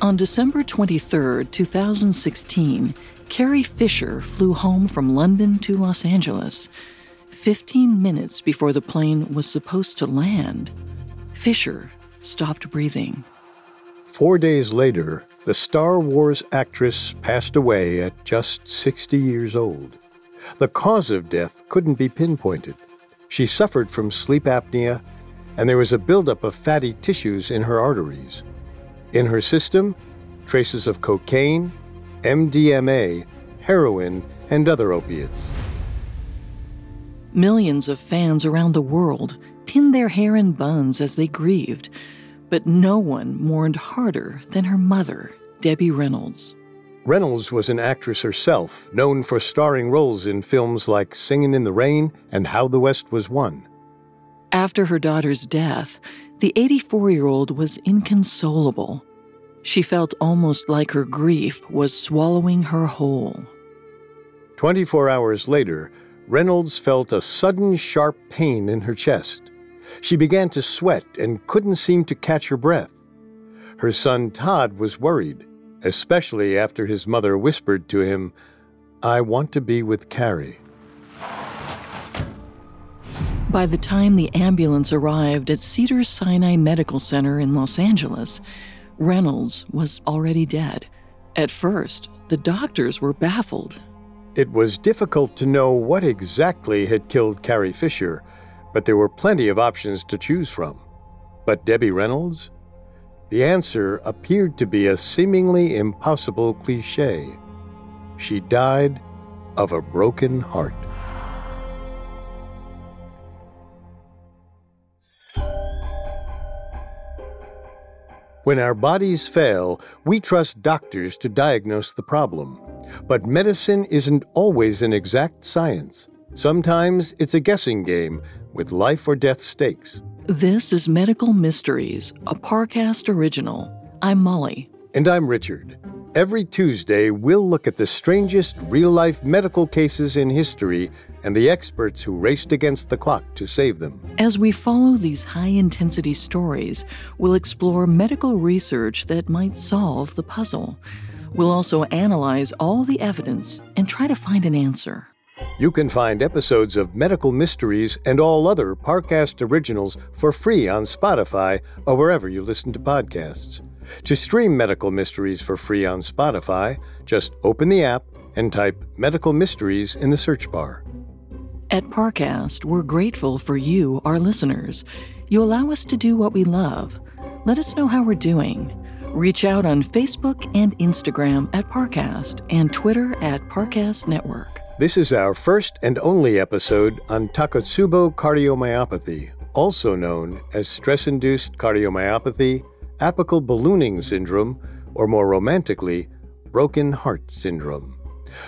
On December 23, 2016, Carrie Fisher flew home from London to Los Angeles. 15 minutes before the plane was supposed to land, Fisher stopped breathing. Four days later, the Star Wars actress passed away at just 60 years old. The cause of death couldn't be pinpointed. She suffered from sleep apnea, and there was a buildup of fatty tissues in her arteries. In her system, traces of cocaine, MDMA, heroin, and other opiates. Millions of fans around the world pinned their hair in buns as they grieved, but no one mourned harder than her mother, Debbie Reynolds. Reynolds was an actress herself, known for starring roles in films like Singin' in the Rain and How the West Was Won. After her daughter's death, the 84 year old was inconsolable. She felt almost like her grief was swallowing her whole. 24 hours later, Reynolds felt a sudden sharp pain in her chest. She began to sweat and couldn't seem to catch her breath. Her son Todd was worried, especially after his mother whispered to him, I want to be with Carrie. By the time the ambulance arrived at Cedars Sinai Medical Center in Los Angeles, Reynolds was already dead. At first, the doctors were baffled. It was difficult to know what exactly had killed Carrie Fisher, but there were plenty of options to choose from. But Debbie Reynolds? The answer appeared to be a seemingly impossible cliche. She died of a broken heart. When our bodies fail, we trust doctors to diagnose the problem. But medicine isn't always an exact science. Sometimes it's a guessing game with life or death stakes. This is Medical Mysteries, a Parcast original. I'm Molly. And I'm Richard. Every Tuesday, we'll look at the strangest real life medical cases in history and the experts who raced against the clock to save them. As we follow these high intensity stories, we'll explore medical research that might solve the puzzle. We'll also analyze all the evidence and try to find an answer. You can find episodes of Medical Mysteries and all other Parcast originals for free on Spotify or wherever you listen to podcasts. To stream Medical Mysteries for free on Spotify, just open the app and type Medical Mysteries in the search bar. At Parcast, we're grateful for you, our listeners. You allow us to do what we love. Let us know how we're doing. Reach out on Facebook and Instagram at Parcast and Twitter at Parcast Network. This is our first and only episode on Takotsubo cardiomyopathy, also known as stress induced cardiomyopathy, apical ballooning syndrome, or more romantically, broken heart syndrome.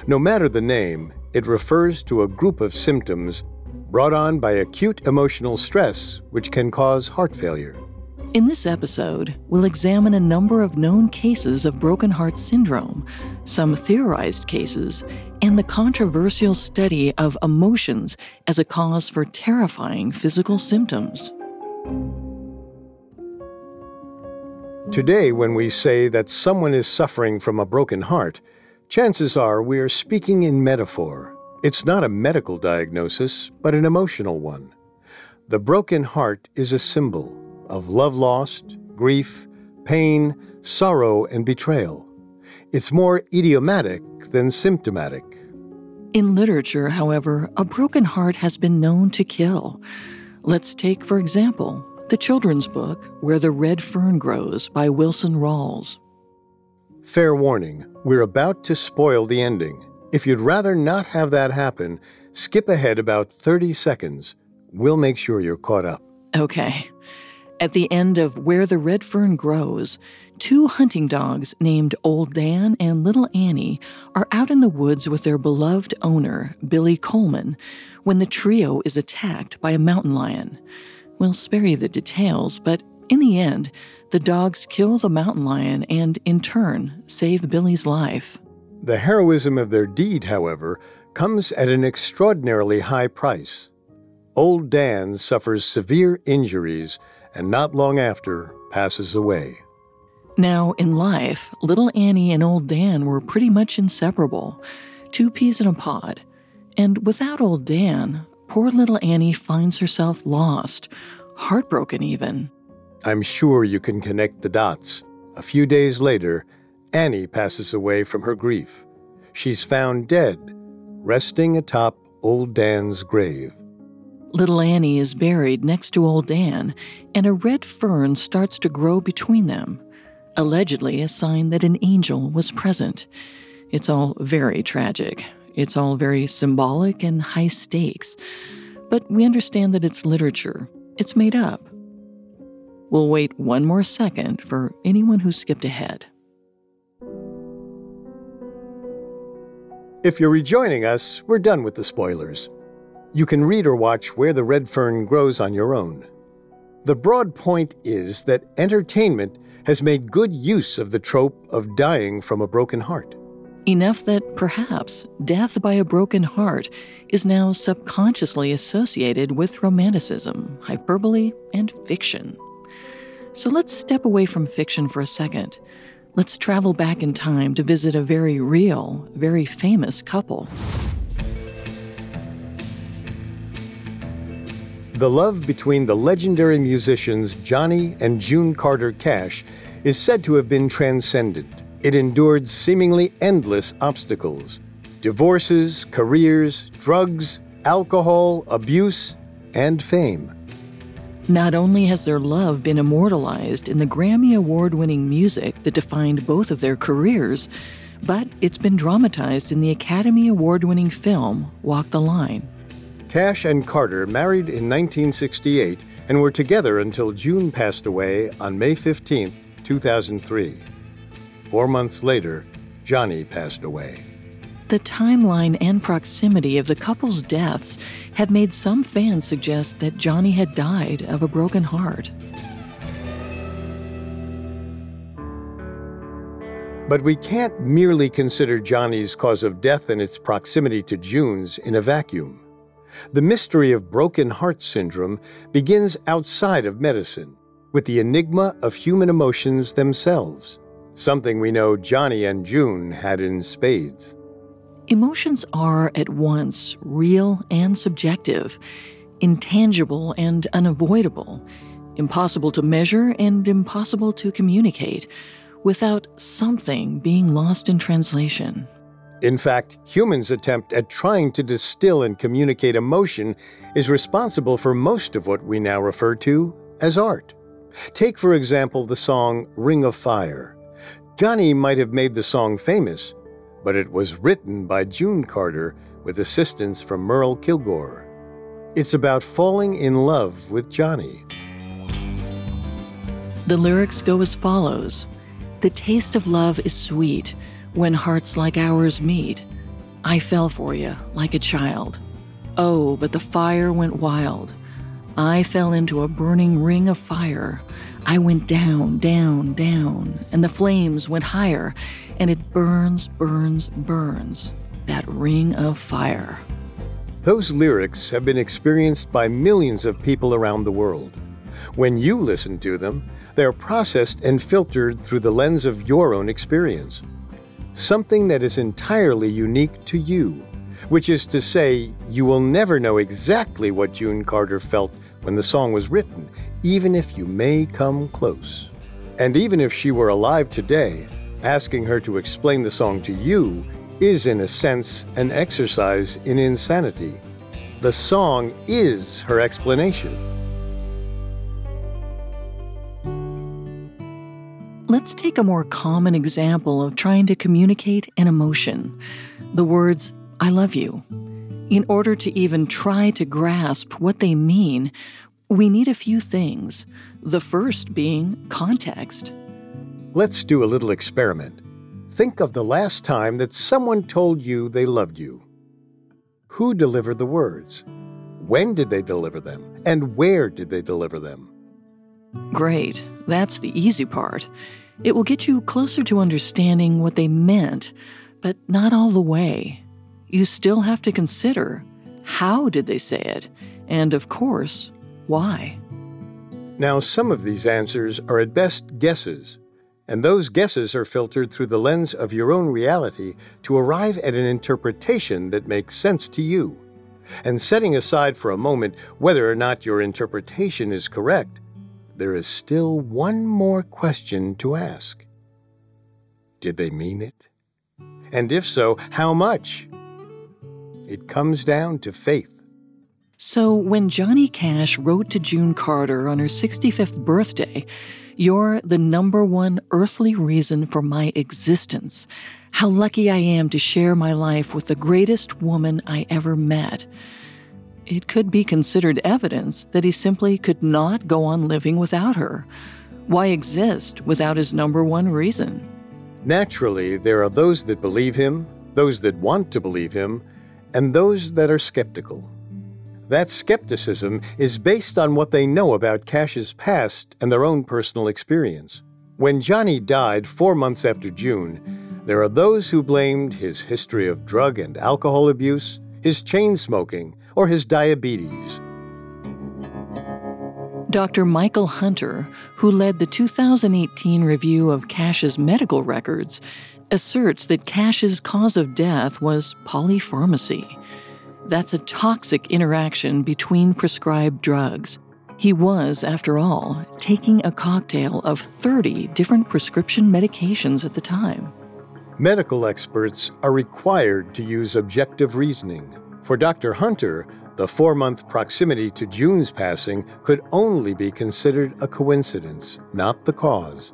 No matter the name, it refers to a group of symptoms brought on by acute emotional stress, which can cause heart failure. In this episode, we'll examine a number of known cases of broken heart syndrome, some theorized cases, and the controversial study of emotions as a cause for terrifying physical symptoms. Today, when we say that someone is suffering from a broken heart, chances are we are speaking in metaphor. It's not a medical diagnosis, but an emotional one. The broken heart is a symbol of love lost, grief, pain, sorrow, and betrayal. It's more idiomatic than symptomatic. In literature, however, a broken heart has been known to kill. Let's take, for example, the children's book Where the Red Fern Grows by Wilson Rawls. Fair warning, we're about to spoil the ending. If you'd rather not have that happen, skip ahead about 30 seconds. We'll make sure you're caught up. Okay. At the end of Where the Red Fern Grows, two hunting dogs named Old Dan and Little Annie are out in the woods with their beloved owner, Billy Coleman, when the trio is attacked by a mountain lion. We'll spare you the details, but in the end, the dogs kill the mountain lion and, in turn, save Billy's life. The heroism of their deed, however, comes at an extraordinarily high price. Old Dan suffers severe injuries and not long after passes away. Now, in life, little Annie and old Dan were pretty much inseparable, two peas in a pod. And without old Dan, poor little Annie finds herself lost, heartbroken even. I'm sure you can connect the dots. A few days later, Annie passes away from her grief. She's found dead, resting atop old Dan's grave. Little Annie is buried next to old Dan, and a red fern starts to grow between them, allegedly a sign that an angel was present. It's all very tragic. It's all very symbolic and high stakes. But we understand that it's literature, it's made up. We'll wait one more second for anyone who skipped ahead. If you're rejoining us, we're done with the spoilers. You can read or watch Where the Red Fern Grows on your own. The broad point is that entertainment has made good use of the trope of dying from a broken heart. Enough that perhaps death by a broken heart is now subconsciously associated with romanticism, hyperbole, and fiction. So let's step away from fiction for a second. Let's travel back in time to visit a very real, very famous couple. The love between the legendary musicians Johnny and June Carter Cash is said to have been transcendent. It endured seemingly endless obstacles divorces, careers, drugs, alcohol, abuse, and fame. Not only has their love been immortalized in the Grammy Award winning music that defined both of their careers, but it's been dramatized in the Academy Award winning film Walk the Line. Cash and Carter married in 1968 and were together until June passed away on May 15, 2003. Four months later, Johnny passed away. The timeline and proximity of the couple's deaths have made some fans suggest that Johnny had died of a broken heart. But we can't merely consider Johnny's cause of death and its proximity to June's in a vacuum. The mystery of broken heart syndrome begins outside of medicine, with the enigma of human emotions themselves, something we know Johnny and June had in spades. Emotions are at once real and subjective, intangible and unavoidable, impossible to measure and impossible to communicate, without something being lost in translation. In fact, humans' attempt at trying to distill and communicate emotion is responsible for most of what we now refer to as art. Take, for example, the song Ring of Fire. Johnny might have made the song famous, but it was written by June Carter with assistance from Merle Kilgore. It's about falling in love with Johnny. The lyrics go as follows The taste of love is sweet when hearts like ours meet. I fell for you like a child. Oh, but the fire went wild. I fell into a burning ring of fire. I went down, down, down, and the flames went higher, and it burns, burns, burns. that ring of fire. Those lyrics have been experienced by millions of people around the world. When you listen to them, they're processed and filtered through the lens of your own experience. Something that is entirely unique to you, which is to say, you will never know exactly what June Carter felt when the song was written, even if you may come close. And even if she were alive today, asking her to explain the song to you is, in a sense, an exercise in insanity. The song is her explanation. Let's take a more common example of trying to communicate an emotion the words, I love you. In order to even try to grasp what they mean, we need a few things. The first being context. Let's do a little experiment. Think of the last time that someone told you they loved you. Who delivered the words? When did they deliver them? And where did they deliver them? Great, that's the easy part. It will get you closer to understanding what they meant, but not all the way. You still have to consider how did they say it? And of course, why? Now, some of these answers are at best guesses, and those guesses are filtered through the lens of your own reality to arrive at an interpretation that makes sense to you. And setting aside for a moment whether or not your interpretation is correct, there is still one more question to ask. Did they mean it? And if so, how much? It comes down to faith. So, when Johnny Cash wrote to June Carter on her 65th birthday, you're the number one earthly reason for my existence. How lucky I am to share my life with the greatest woman I ever met. It could be considered evidence that he simply could not go on living without her. Why exist without his number one reason? Naturally, there are those that believe him, those that want to believe him, and those that are skeptical. That skepticism is based on what they know about Cash's past and their own personal experience. When Johnny died four months after June, there are those who blamed his history of drug and alcohol abuse, his chain smoking, or his diabetes. Dr. Michael Hunter, who led the 2018 review of Cash's medical records, asserts that Cash's cause of death was polypharmacy. That's a toxic interaction between prescribed drugs. He was, after all, taking a cocktail of 30 different prescription medications at the time. Medical experts are required to use objective reasoning. For Dr. Hunter, the four month proximity to June's passing could only be considered a coincidence, not the cause.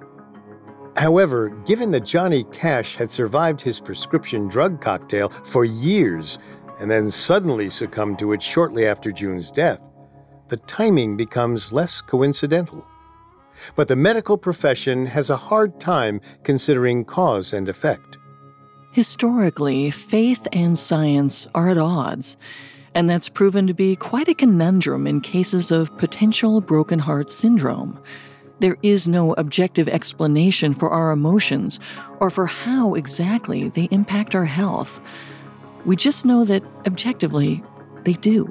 However, given that Johnny Cash had survived his prescription drug cocktail for years and then suddenly succumbed to it shortly after June's death, the timing becomes less coincidental. But the medical profession has a hard time considering cause and effect. Historically, faith and science are at odds, and that's proven to be quite a conundrum in cases of potential broken heart syndrome. There is no objective explanation for our emotions or for how exactly they impact our health. We just know that, objectively, they do.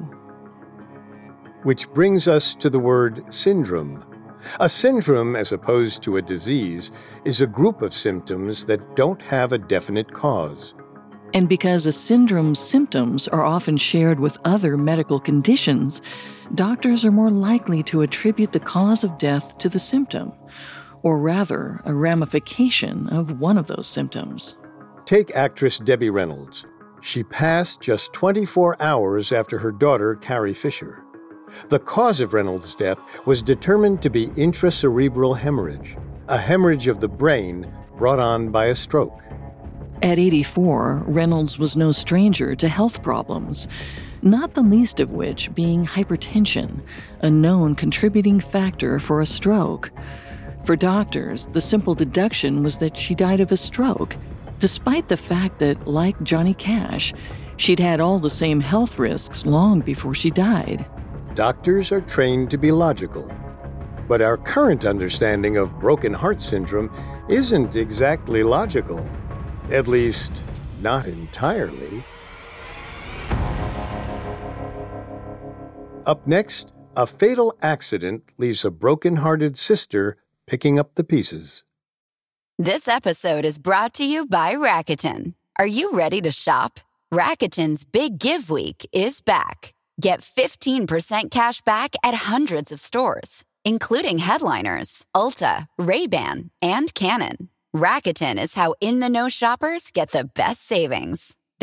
Which brings us to the word syndrome. A syndrome, as opposed to a disease, is a group of symptoms that don't have a definite cause. And because a syndrome's symptoms are often shared with other medical conditions, doctors are more likely to attribute the cause of death to the symptom, or rather, a ramification of one of those symptoms. Take actress Debbie Reynolds. She passed just 24 hours after her daughter, Carrie Fisher. The cause of Reynolds' death was determined to be intracerebral hemorrhage, a hemorrhage of the brain brought on by a stroke. At 84, Reynolds was no stranger to health problems, not the least of which being hypertension, a known contributing factor for a stroke. For doctors, the simple deduction was that she died of a stroke despite the fact that, like Johnny Cash, she'd had all the same health risks long before she died. Doctors are trained to be logical. But our current understanding of broken heart syndrome isn't exactly logical. At least, not entirely. Up next, a fatal accident leaves a broken-hearted sister picking up the pieces. This episode is brought to you by Rakuten. Are you ready to shop? Rakuten's Big Give Week is back. Get 15% cash back at hundreds of stores, including headliners, Ulta, Ray-Ban, and Canon. Rakuten is how in-the-know shoppers get the best savings.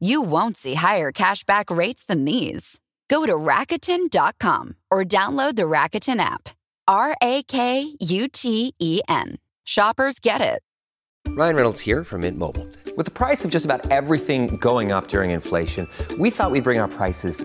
You won't see higher cashback rates than these. Go to Rakuten.com or download the Rakuten app. R A K U T E N. Shoppers get it. Ryan Reynolds here from Mint Mobile. With the price of just about everything going up during inflation, we thought we'd bring our prices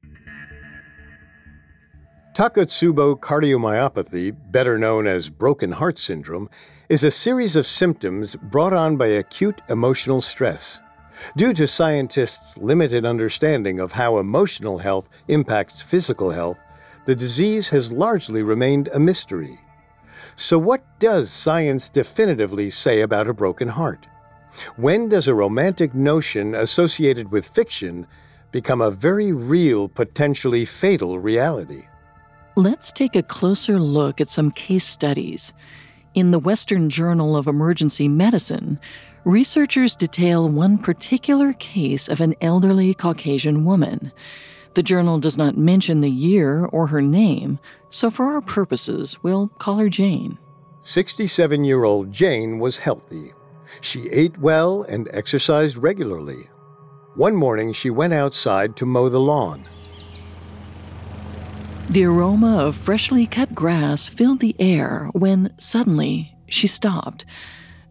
Takotsubo cardiomyopathy, better known as broken heart syndrome, is a series of symptoms brought on by acute emotional stress. Due to scientists' limited understanding of how emotional health impacts physical health, the disease has largely remained a mystery. So, what does science definitively say about a broken heart? When does a romantic notion associated with fiction become a very real, potentially fatal reality? Let's take a closer look at some case studies. In the Western Journal of Emergency Medicine, researchers detail one particular case of an elderly Caucasian woman. The journal does not mention the year or her name, so for our purposes, we'll call her Jane. 67 year old Jane was healthy. She ate well and exercised regularly. One morning, she went outside to mow the lawn. The aroma of freshly cut grass filled the air when suddenly she stopped.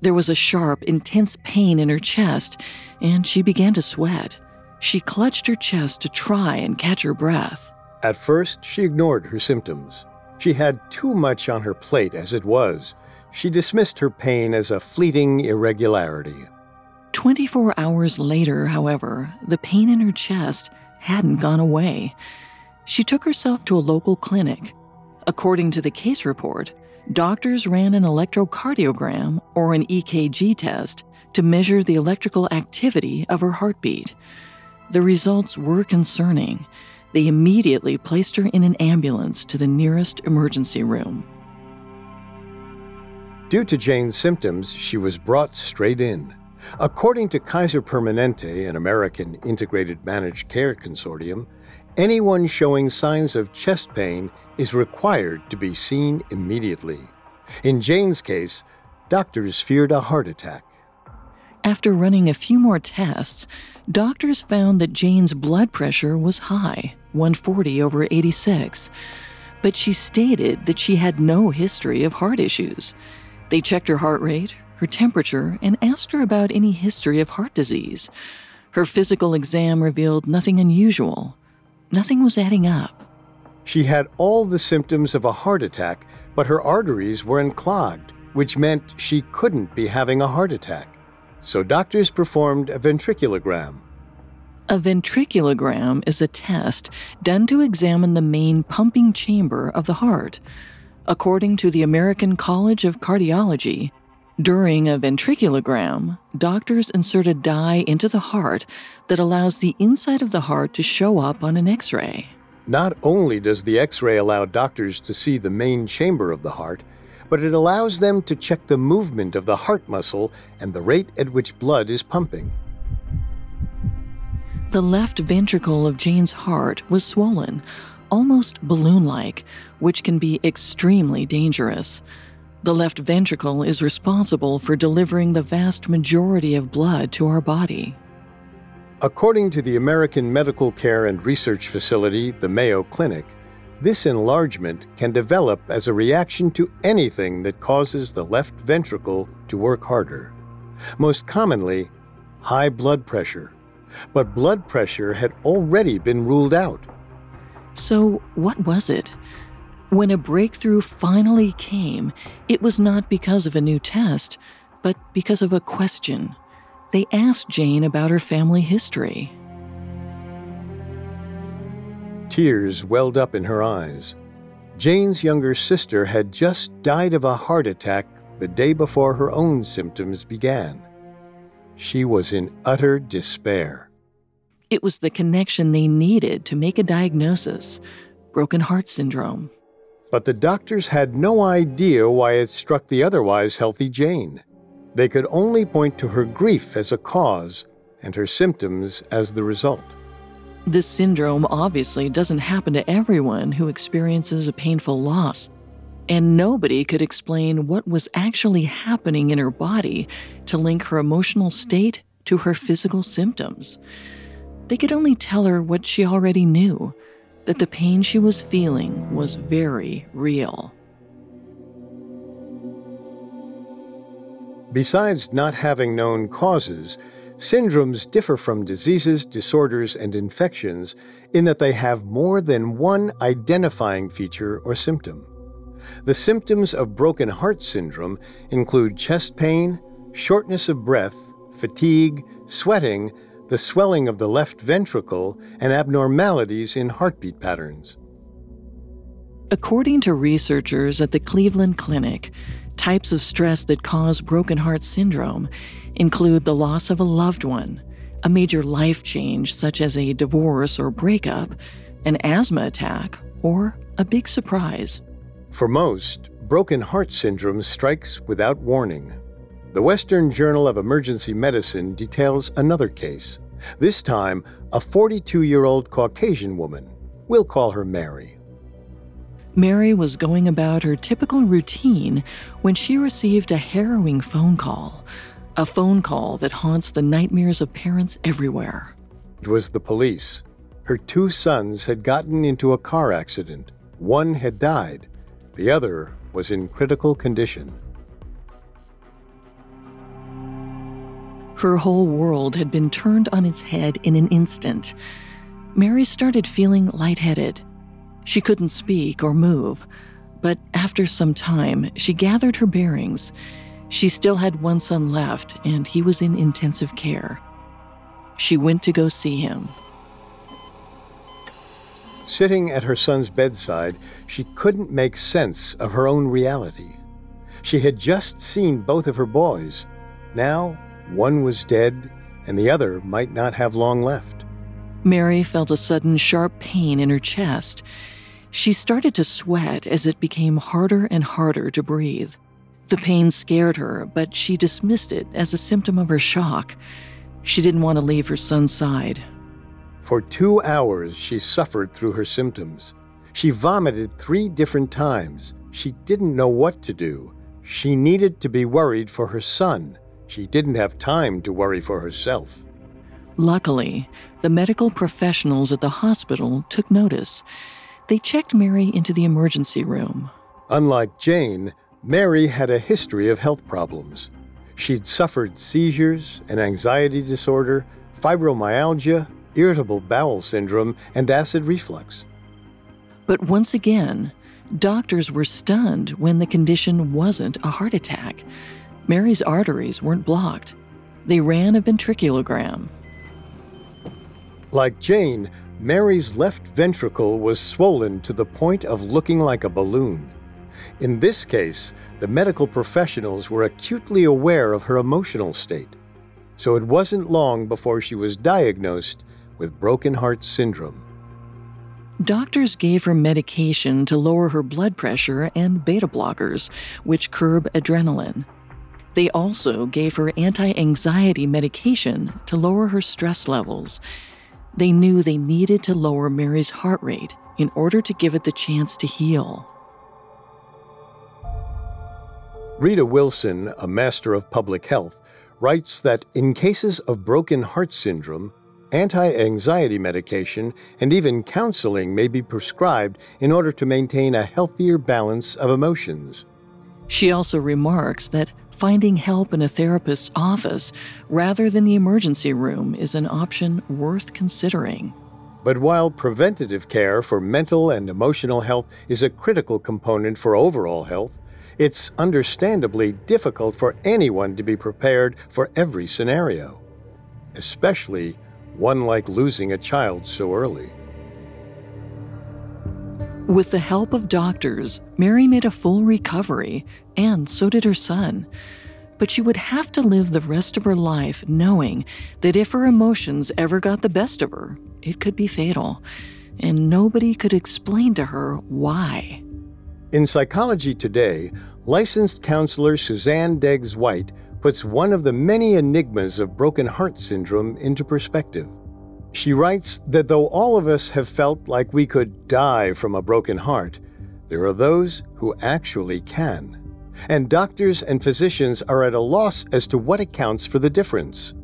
There was a sharp, intense pain in her chest, and she began to sweat. She clutched her chest to try and catch her breath. At first, she ignored her symptoms. She had too much on her plate as it was. She dismissed her pain as a fleeting irregularity. 24 hours later, however, the pain in her chest hadn't gone away. She took herself to a local clinic. According to the case report, doctors ran an electrocardiogram or an EKG test to measure the electrical activity of her heartbeat. The results were concerning. They immediately placed her in an ambulance to the nearest emergency room. Due to Jane's symptoms, she was brought straight in. According to Kaiser Permanente, an American integrated managed care consortium, anyone showing signs of chest pain is required to be seen immediately. In Jane's case, doctors feared a heart attack. After running a few more tests, doctors found that Jane's blood pressure was high, 140 over 86. But she stated that she had no history of heart issues. They checked her heart rate, her temperature, and asked her about any history of heart disease. Her physical exam revealed nothing unusual. Nothing was adding up. She had all the symptoms of a heart attack, but her arteries were unclogged, which meant she couldn't be having a heart attack. So doctors performed a ventriculogram. A ventriculogram is a test done to examine the main pumping chamber of the heart. According to the American College of Cardiology, during a ventriculogram, doctors insert a dye into the heart that allows the inside of the heart to show up on an x ray. Not only does the x ray allow doctors to see the main chamber of the heart, but it allows them to check the movement of the heart muscle and the rate at which blood is pumping. The left ventricle of Jane's heart was swollen. almost balloon like, which can be extremely dangerous. The left ventricle is responsible for delivering the vast majority of blood to our body. According to the American Medical Care and Research Facility, the Mayo Clinic, this enlargement can develop as a reaction to anything that causes the left ventricle to work harder. Most commonly, high blood pressure. But blood pressure had already been ruled out. So, what was it? When a breakthrough finally came, it was not because of a new test, but because of a question. They asked Jane about her family history. Tears welled up in her eyes. Jane's younger sister had just died of a heart attack the day before her own symptoms began. She was in utter despair. It was the connection they needed to make a diagnosis broken heart syndrome. But the doctors had no idea why it struck the otherwise healthy Jane. They could only point to her grief as a cause and her symptoms as the result. This syndrome obviously doesn't happen to everyone who experiences a painful loss, and nobody could explain what was actually happening in her body to link her emotional state to her physical symptoms. They could only tell her what she already knew that the pain she was feeling was very real. Besides not having known causes, syndromes differ from diseases, disorders, and infections in that they have more than one identifying feature or symptom. The symptoms of broken heart syndrome include chest pain, shortness of breath, fatigue, sweating, the swelling of the left ventricle, and abnormalities in heartbeat patterns. According to researchers at the Cleveland Clinic, types of stress that cause broken heart syndrome include the loss of a loved one, a major life change such as a divorce or breakup, an asthma attack, or a big surprise. For most, broken heart syndrome strikes without warning. The Western Journal of Emergency Medicine details another case, this time a 42 year old Caucasian woman. We'll call her Mary. Mary was going about her typical routine when she received a harrowing phone call. A phone call that haunts the nightmares of parents everywhere. It was the police. Her two sons had gotten into a car accident. One had died, the other was in critical condition. Her whole world had been turned on its head in an instant. Mary started feeling lightheaded. She couldn't speak or move, but after some time, she gathered her bearings. She still had one son left, and he was in intensive care. She went to go see him. Sitting at her son's bedside, she couldn't make sense of her own reality. She had just seen both of her boys. Now, one was dead, and the other might not have long left. Mary felt a sudden sharp pain in her chest. She started to sweat as it became harder and harder to breathe. The pain scared her, but she dismissed it as a symptom of her shock. She didn't want to leave her son's side. For two hours, she suffered through her symptoms. She vomited three different times. She didn't know what to do. She needed to be worried for her son. She didn't have time to worry for herself. Luckily, the medical professionals at the hospital took notice. They checked Mary into the emergency room. Unlike Jane, Mary had a history of health problems. She'd suffered seizures, an anxiety disorder, fibromyalgia, irritable bowel syndrome, and acid reflux. But once again, doctors were stunned when the condition wasn't a heart attack. Mary's arteries weren't blocked, they ran a ventriculogram. Like Jane, Mary's left ventricle was swollen to the point of looking like a balloon. In this case, the medical professionals were acutely aware of her emotional state, so it wasn't long before she was diagnosed with broken heart syndrome. Doctors gave her medication to lower her blood pressure and beta blockers, which curb adrenaline. They also gave her anti anxiety medication to lower her stress levels. They knew they needed to lower Mary's heart rate in order to give it the chance to heal. Rita Wilson, a master of public health, writes that in cases of broken heart syndrome, anti anxiety medication and even counseling may be prescribed in order to maintain a healthier balance of emotions. She also remarks that finding help in a therapist's office rather than the emergency room is an option worth considering. But while preventative care for mental and emotional health is a critical component for overall health, it's understandably difficult for anyone to be prepared for every scenario, especially one like losing a child so early. With the help of doctors, Mary made a full recovery, and so did her son. But she would have to live the rest of her life knowing that if her emotions ever got the best of her, it could be fatal, and nobody could explain to her why. In Psychology Today, licensed counselor Suzanne Degges-White puts one of the many enigmas of broken heart syndrome into perspective. She writes that though all of us have felt like we could die from a broken heart, there are those who actually can. And doctors and physicians are at a loss as to what accounts for the difference.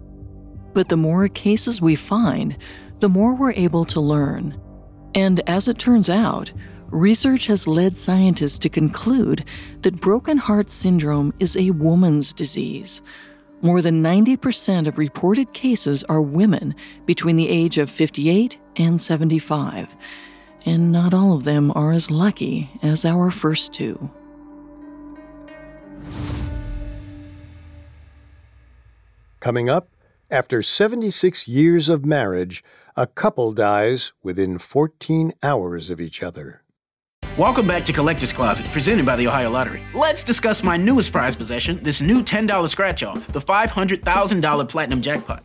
But the more cases we find, the more we're able to learn. And as it turns out, research has led scientists to conclude that broken heart syndrome is a woman's disease. More than 90% of reported cases are women between the age of 58 and 75, and not all of them are as lucky as our first two. Coming up, after 76 years of marriage, a couple dies within 14 hours of each other. Welcome back to Collector's Closet, presented by the Ohio Lottery. Let's discuss my newest prize possession, this new $10 scratch off, the $500,000 Platinum Jackpot.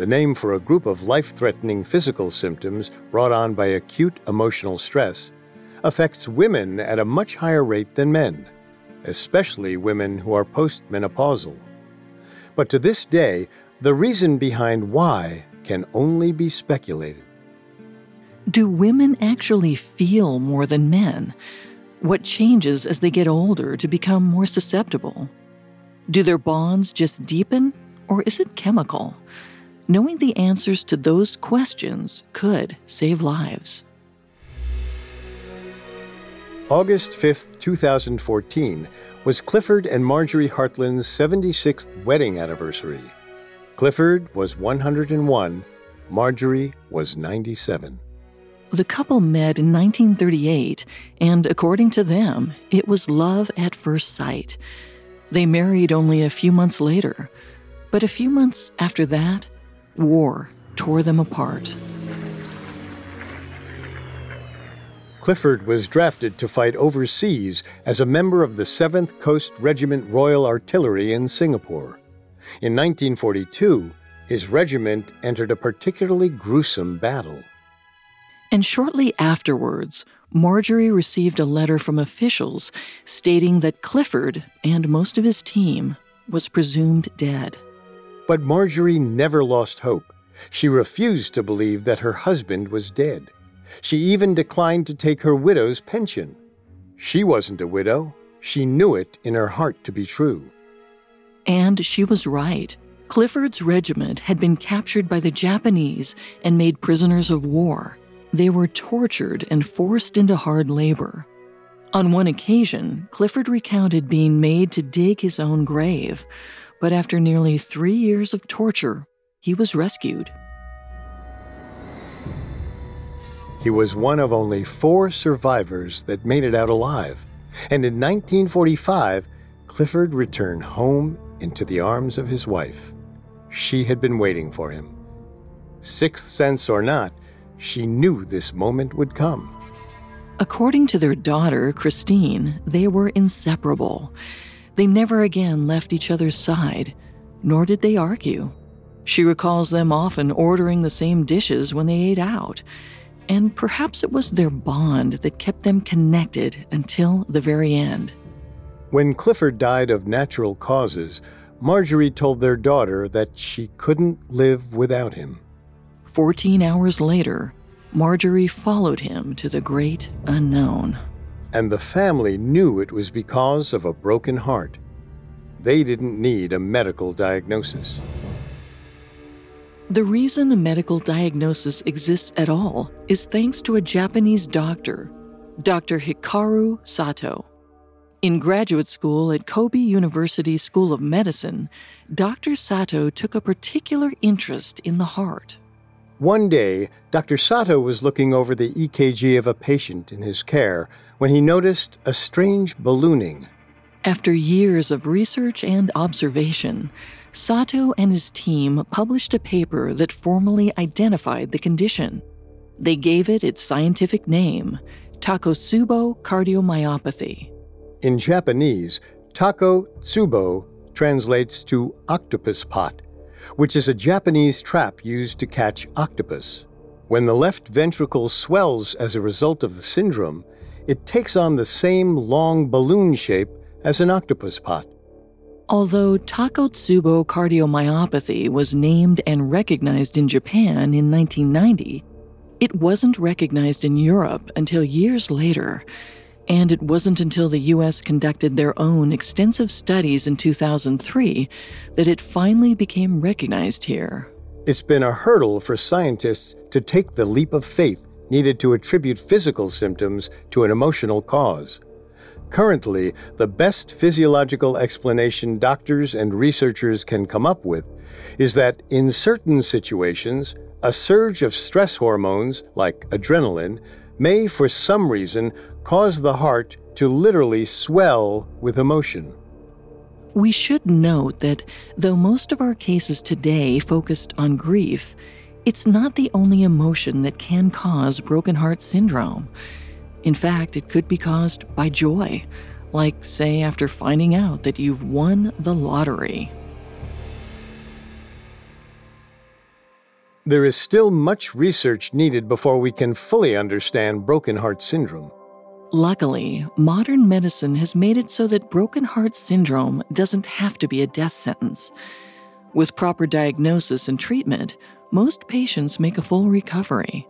the name for a group of life threatening physical symptoms brought on by acute emotional stress, affects women at a much higher rate than men, especially women who are postmenopausal. But to this day, the reason behind why can only be speculated. Do women actually feel more than men? What changes as they get older to become more susceptible? Do their bonds just deepen, or is it chemical? Knowing the answers to those questions could save lives. August 5, 2014, was Clifford and Marjorie Hartland's 76th wedding anniversary. Clifford was 101, Marjorie was 97. The couple met in 1938, and according to them, it was love at first sight. They married only a few months later, but a few months after that, war tore them apart. Clifford was drafted to fight overseas as a member of the 7th Coast Regiment Royal Artillery in Singapore. In 1942, his regiment entered a particularly gruesome battle. And shortly afterwards, Marjorie received a letter from officials stating that Clifford and most of his team was presumed dead. But Marjorie never lost hope. She refused to believe that her husband was dead. She even declined to take her widow's pension. She wasn't a widow. She knew it in her heart to be true. And she was right. Clifford's regiment had been captured by the Japanese and made prisoners of war. They were tortured and forced into hard labor. On one occasion, Clifford recounted being made to dig his own grave, but after nearly three years of torture, he was rescued. He was one of only four survivors that made it out alive. And in 1945, Clifford returned home into the arms of his wife. She had been waiting for him. Sixth sense or not, she knew this moment would come. According to their daughter, Christine, they were inseparable. They never again left each other's side, nor did they argue. She recalls them often ordering the same dishes when they ate out, and perhaps it was their bond that kept them connected until the very end. When Clifford died of natural causes, Marjorie told their daughter that she couldn't live without him. Fourteen hours later, Marjorie followed him to the great unknown. And the family knew it was because of a broken heart. They didn't need a medical diagnosis. The reason a medical diagnosis exists at all is thanks to a Japanese doctor, Dr. Hikaru Sato. In graduate school at Kobe University School of Medicine, Dr. Sato took a particular interest in the heart. One day, Dr. Sato was looking over the EKG of a patient in his care when he noticed a strange ballooning. After years of research and observation, Sato and his team published a paper that formally identified the condition. They gave it its scientific name, Takotsubo cardiomyopathy. In Japanese, Tako Tsubo translates to octopus pot, which is a Japanese trap used to catch octopus. When the left ventricle swells as a result of the syndrome, it takes on the same long balloon shape as an octopus pot. Although Takotsubo cardiomyopathy was named and recognized in Japan in 1990, it wasn't recognized in Europe until years later, and it wasn't until the US conducted their own extensive studies in 2003 that it finally became recognized here. It's been a hurdle for scientists to take the leap of faith needed to attribute physical symptoms to an emotional cause. Currently, the best physiological explanation doctors and researchers can come up with is that in certain situations, a surge of stress hormones, like adrenaline, may for some reason cause the heart to literally swell with emotion. We should note that though most of our cases today focused on grief, it's not the only emotion that can cause broken heart syndrome. In fact, it could be caused by joy, like, say, after finding out that you've won the lottery. There is still much research needed before we can fully understand broken heart syndrome. Luckily, modern medicine has made it so that broken heart syndrome doesn't have to be a death sentence. With proper diagnosis and treatment, most patients make a full recovery.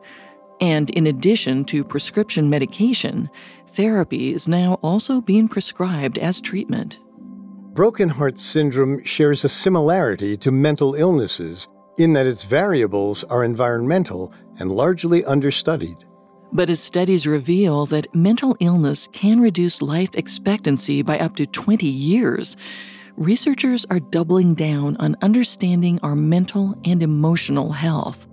And in addition to prescription medication, therapy is now also being prescribed as treatment. Broken heart syndrome shares a similarity to mental illnesses in that its variables are environmental and largely understudied. But as studies reveal that mental illness can reduce life expectancy by up to 20 years, researchers are doubling down on understanding our mental and emotional health.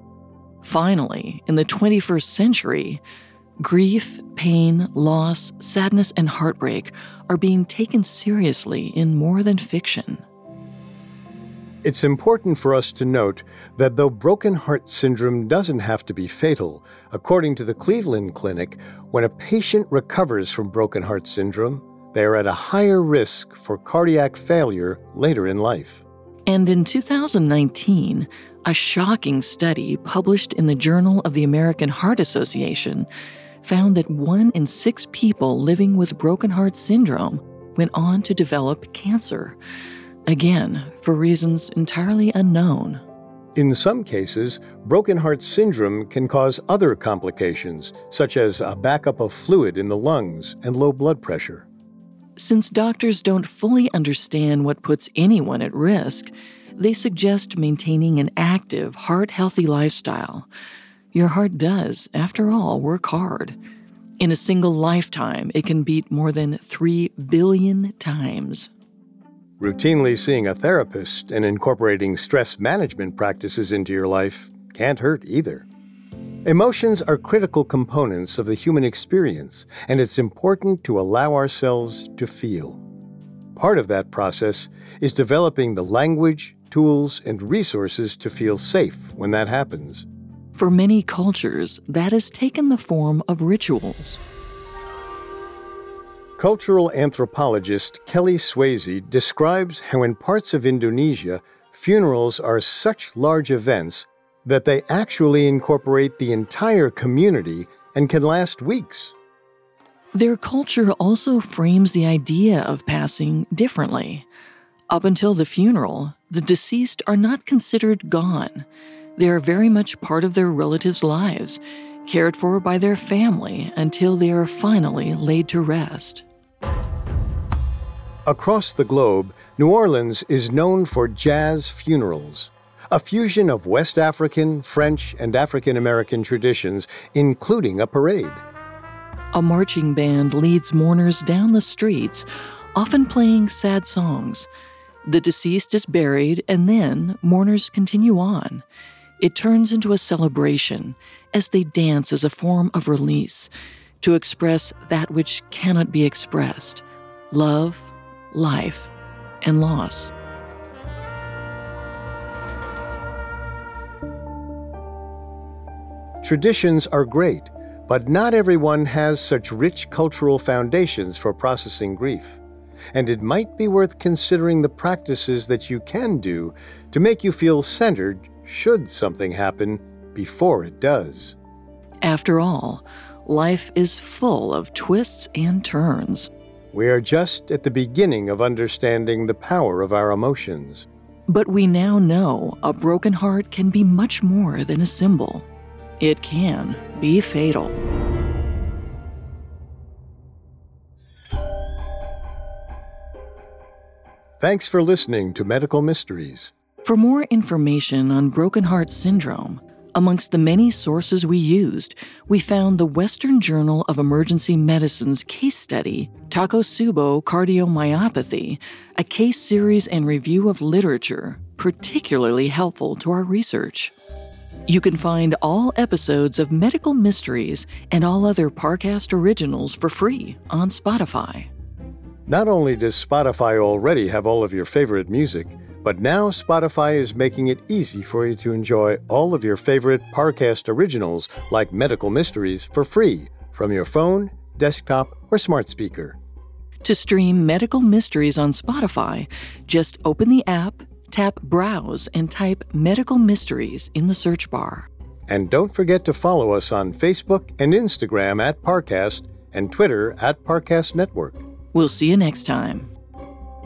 Finally, in the 21st century, grief, pain, loss, sadness, and heartbreak are being taken seriously in more than fiction. It's important for us to note that though broken heart syndrome doesn't have to be fatal, according to the Cleveland Clinic, when a patient recovers from broken heart syndrome, they are at a higher risk for cardiac failure later in life. And in 2019, a shocking study published in the Journal of the American Heart Association found that one in six people living with broken heart syndrome went on to develop cancer. Again, for reasons entirely unknown. In some cases, broken heart syndrome can cause other complications, such as a backup of fluid in the lungs and low blood pressure. Since doctors don't fully understand what puts anyone at risk, they suggest maintaining an active, heart healthy lifestyle. Your heart does, after all, work hard. In a single lifetime, it can beat more than 3 billion times. Routinely seeing a therapist and incorporating stress management practices into your life can't hurt either. Emotions are critical components of the human experience, and it's important to allow ourselves to feel. Part of that process is developing the language, tools, and resources to feel safe when that happens. For many cultures, that has taken the form of rituals. Cultural anthropologist Kelli Swazey describes how in parts of Indonesia, funerals are such large events that they actually incorporate the entire community and can last weeks. Their culture also frames the idea of passing differently. Up until the funeral, the deceased are not considered gone. They are very much part of their relatives' lives, cared for by their family until they are finally laid to rest. Across the globe, New Orleans is known for jazz funerals, a fusion of West African, French, and African American traditions, including a parade. A marching band leads mourners down the streets, often playing sad songs. The deceased is buried, and then mourners continue on. It turns into a celebration as they dance as a form of release to express that which cannot be expressed love, life, and loss. Traditions are great, but not everyone has such rich cultural foundations for processing grief. And it might be worth considering the practices that you can do to make you feel centered should something happen before it does. After all, life is full of twists and turns. We are just at the beginning of understanding the power of our emotions. But we now know a broken heart can be much more than a symbol. It can be fatal. Thanks for listening to Medical Mysteries. For more information on broken heart syndrome, Amongst the many sources we used, we found the Western Journal of Emergency Medicine's case study, Takotsubo Cardiomyopathy, a case series and review of literature, particularly helpful to our research. You can find all episodes of Medical Mysteries and all other Parcast originals for free on Spotify. Not only does Spotify already have all of your favorite music, but now Spotify is making it easy for you to enjoy all of your favorite Parcast originals like Medical Mysteries for free from your phone, desktop, or smart speaker. To stream Medical Mysteries on Spotify, just open the app, tap Browse, and type Medical Mysteries in the search bar. And don't forget to follow us on Facebook and Instagram at Parcast and Twitter at Parcast Network. We'll see you next time.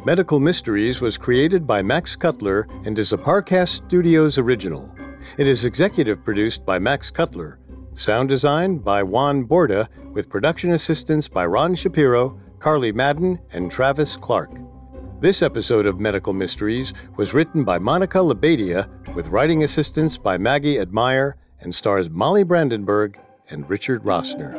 Medical Mysteries was created by Max Cutler and is a Parcast Studios original. It is executive produced by Max Cutler, sound designed by Juan Borda, with production assistance by Ron Shapiro, Carly Madden, and Travis Clark. This episode of Medical Mysteries was written by Monica Labadia, with writing assistance by Maggie Admire and stars Molly Brandenburg and Richard Rossner.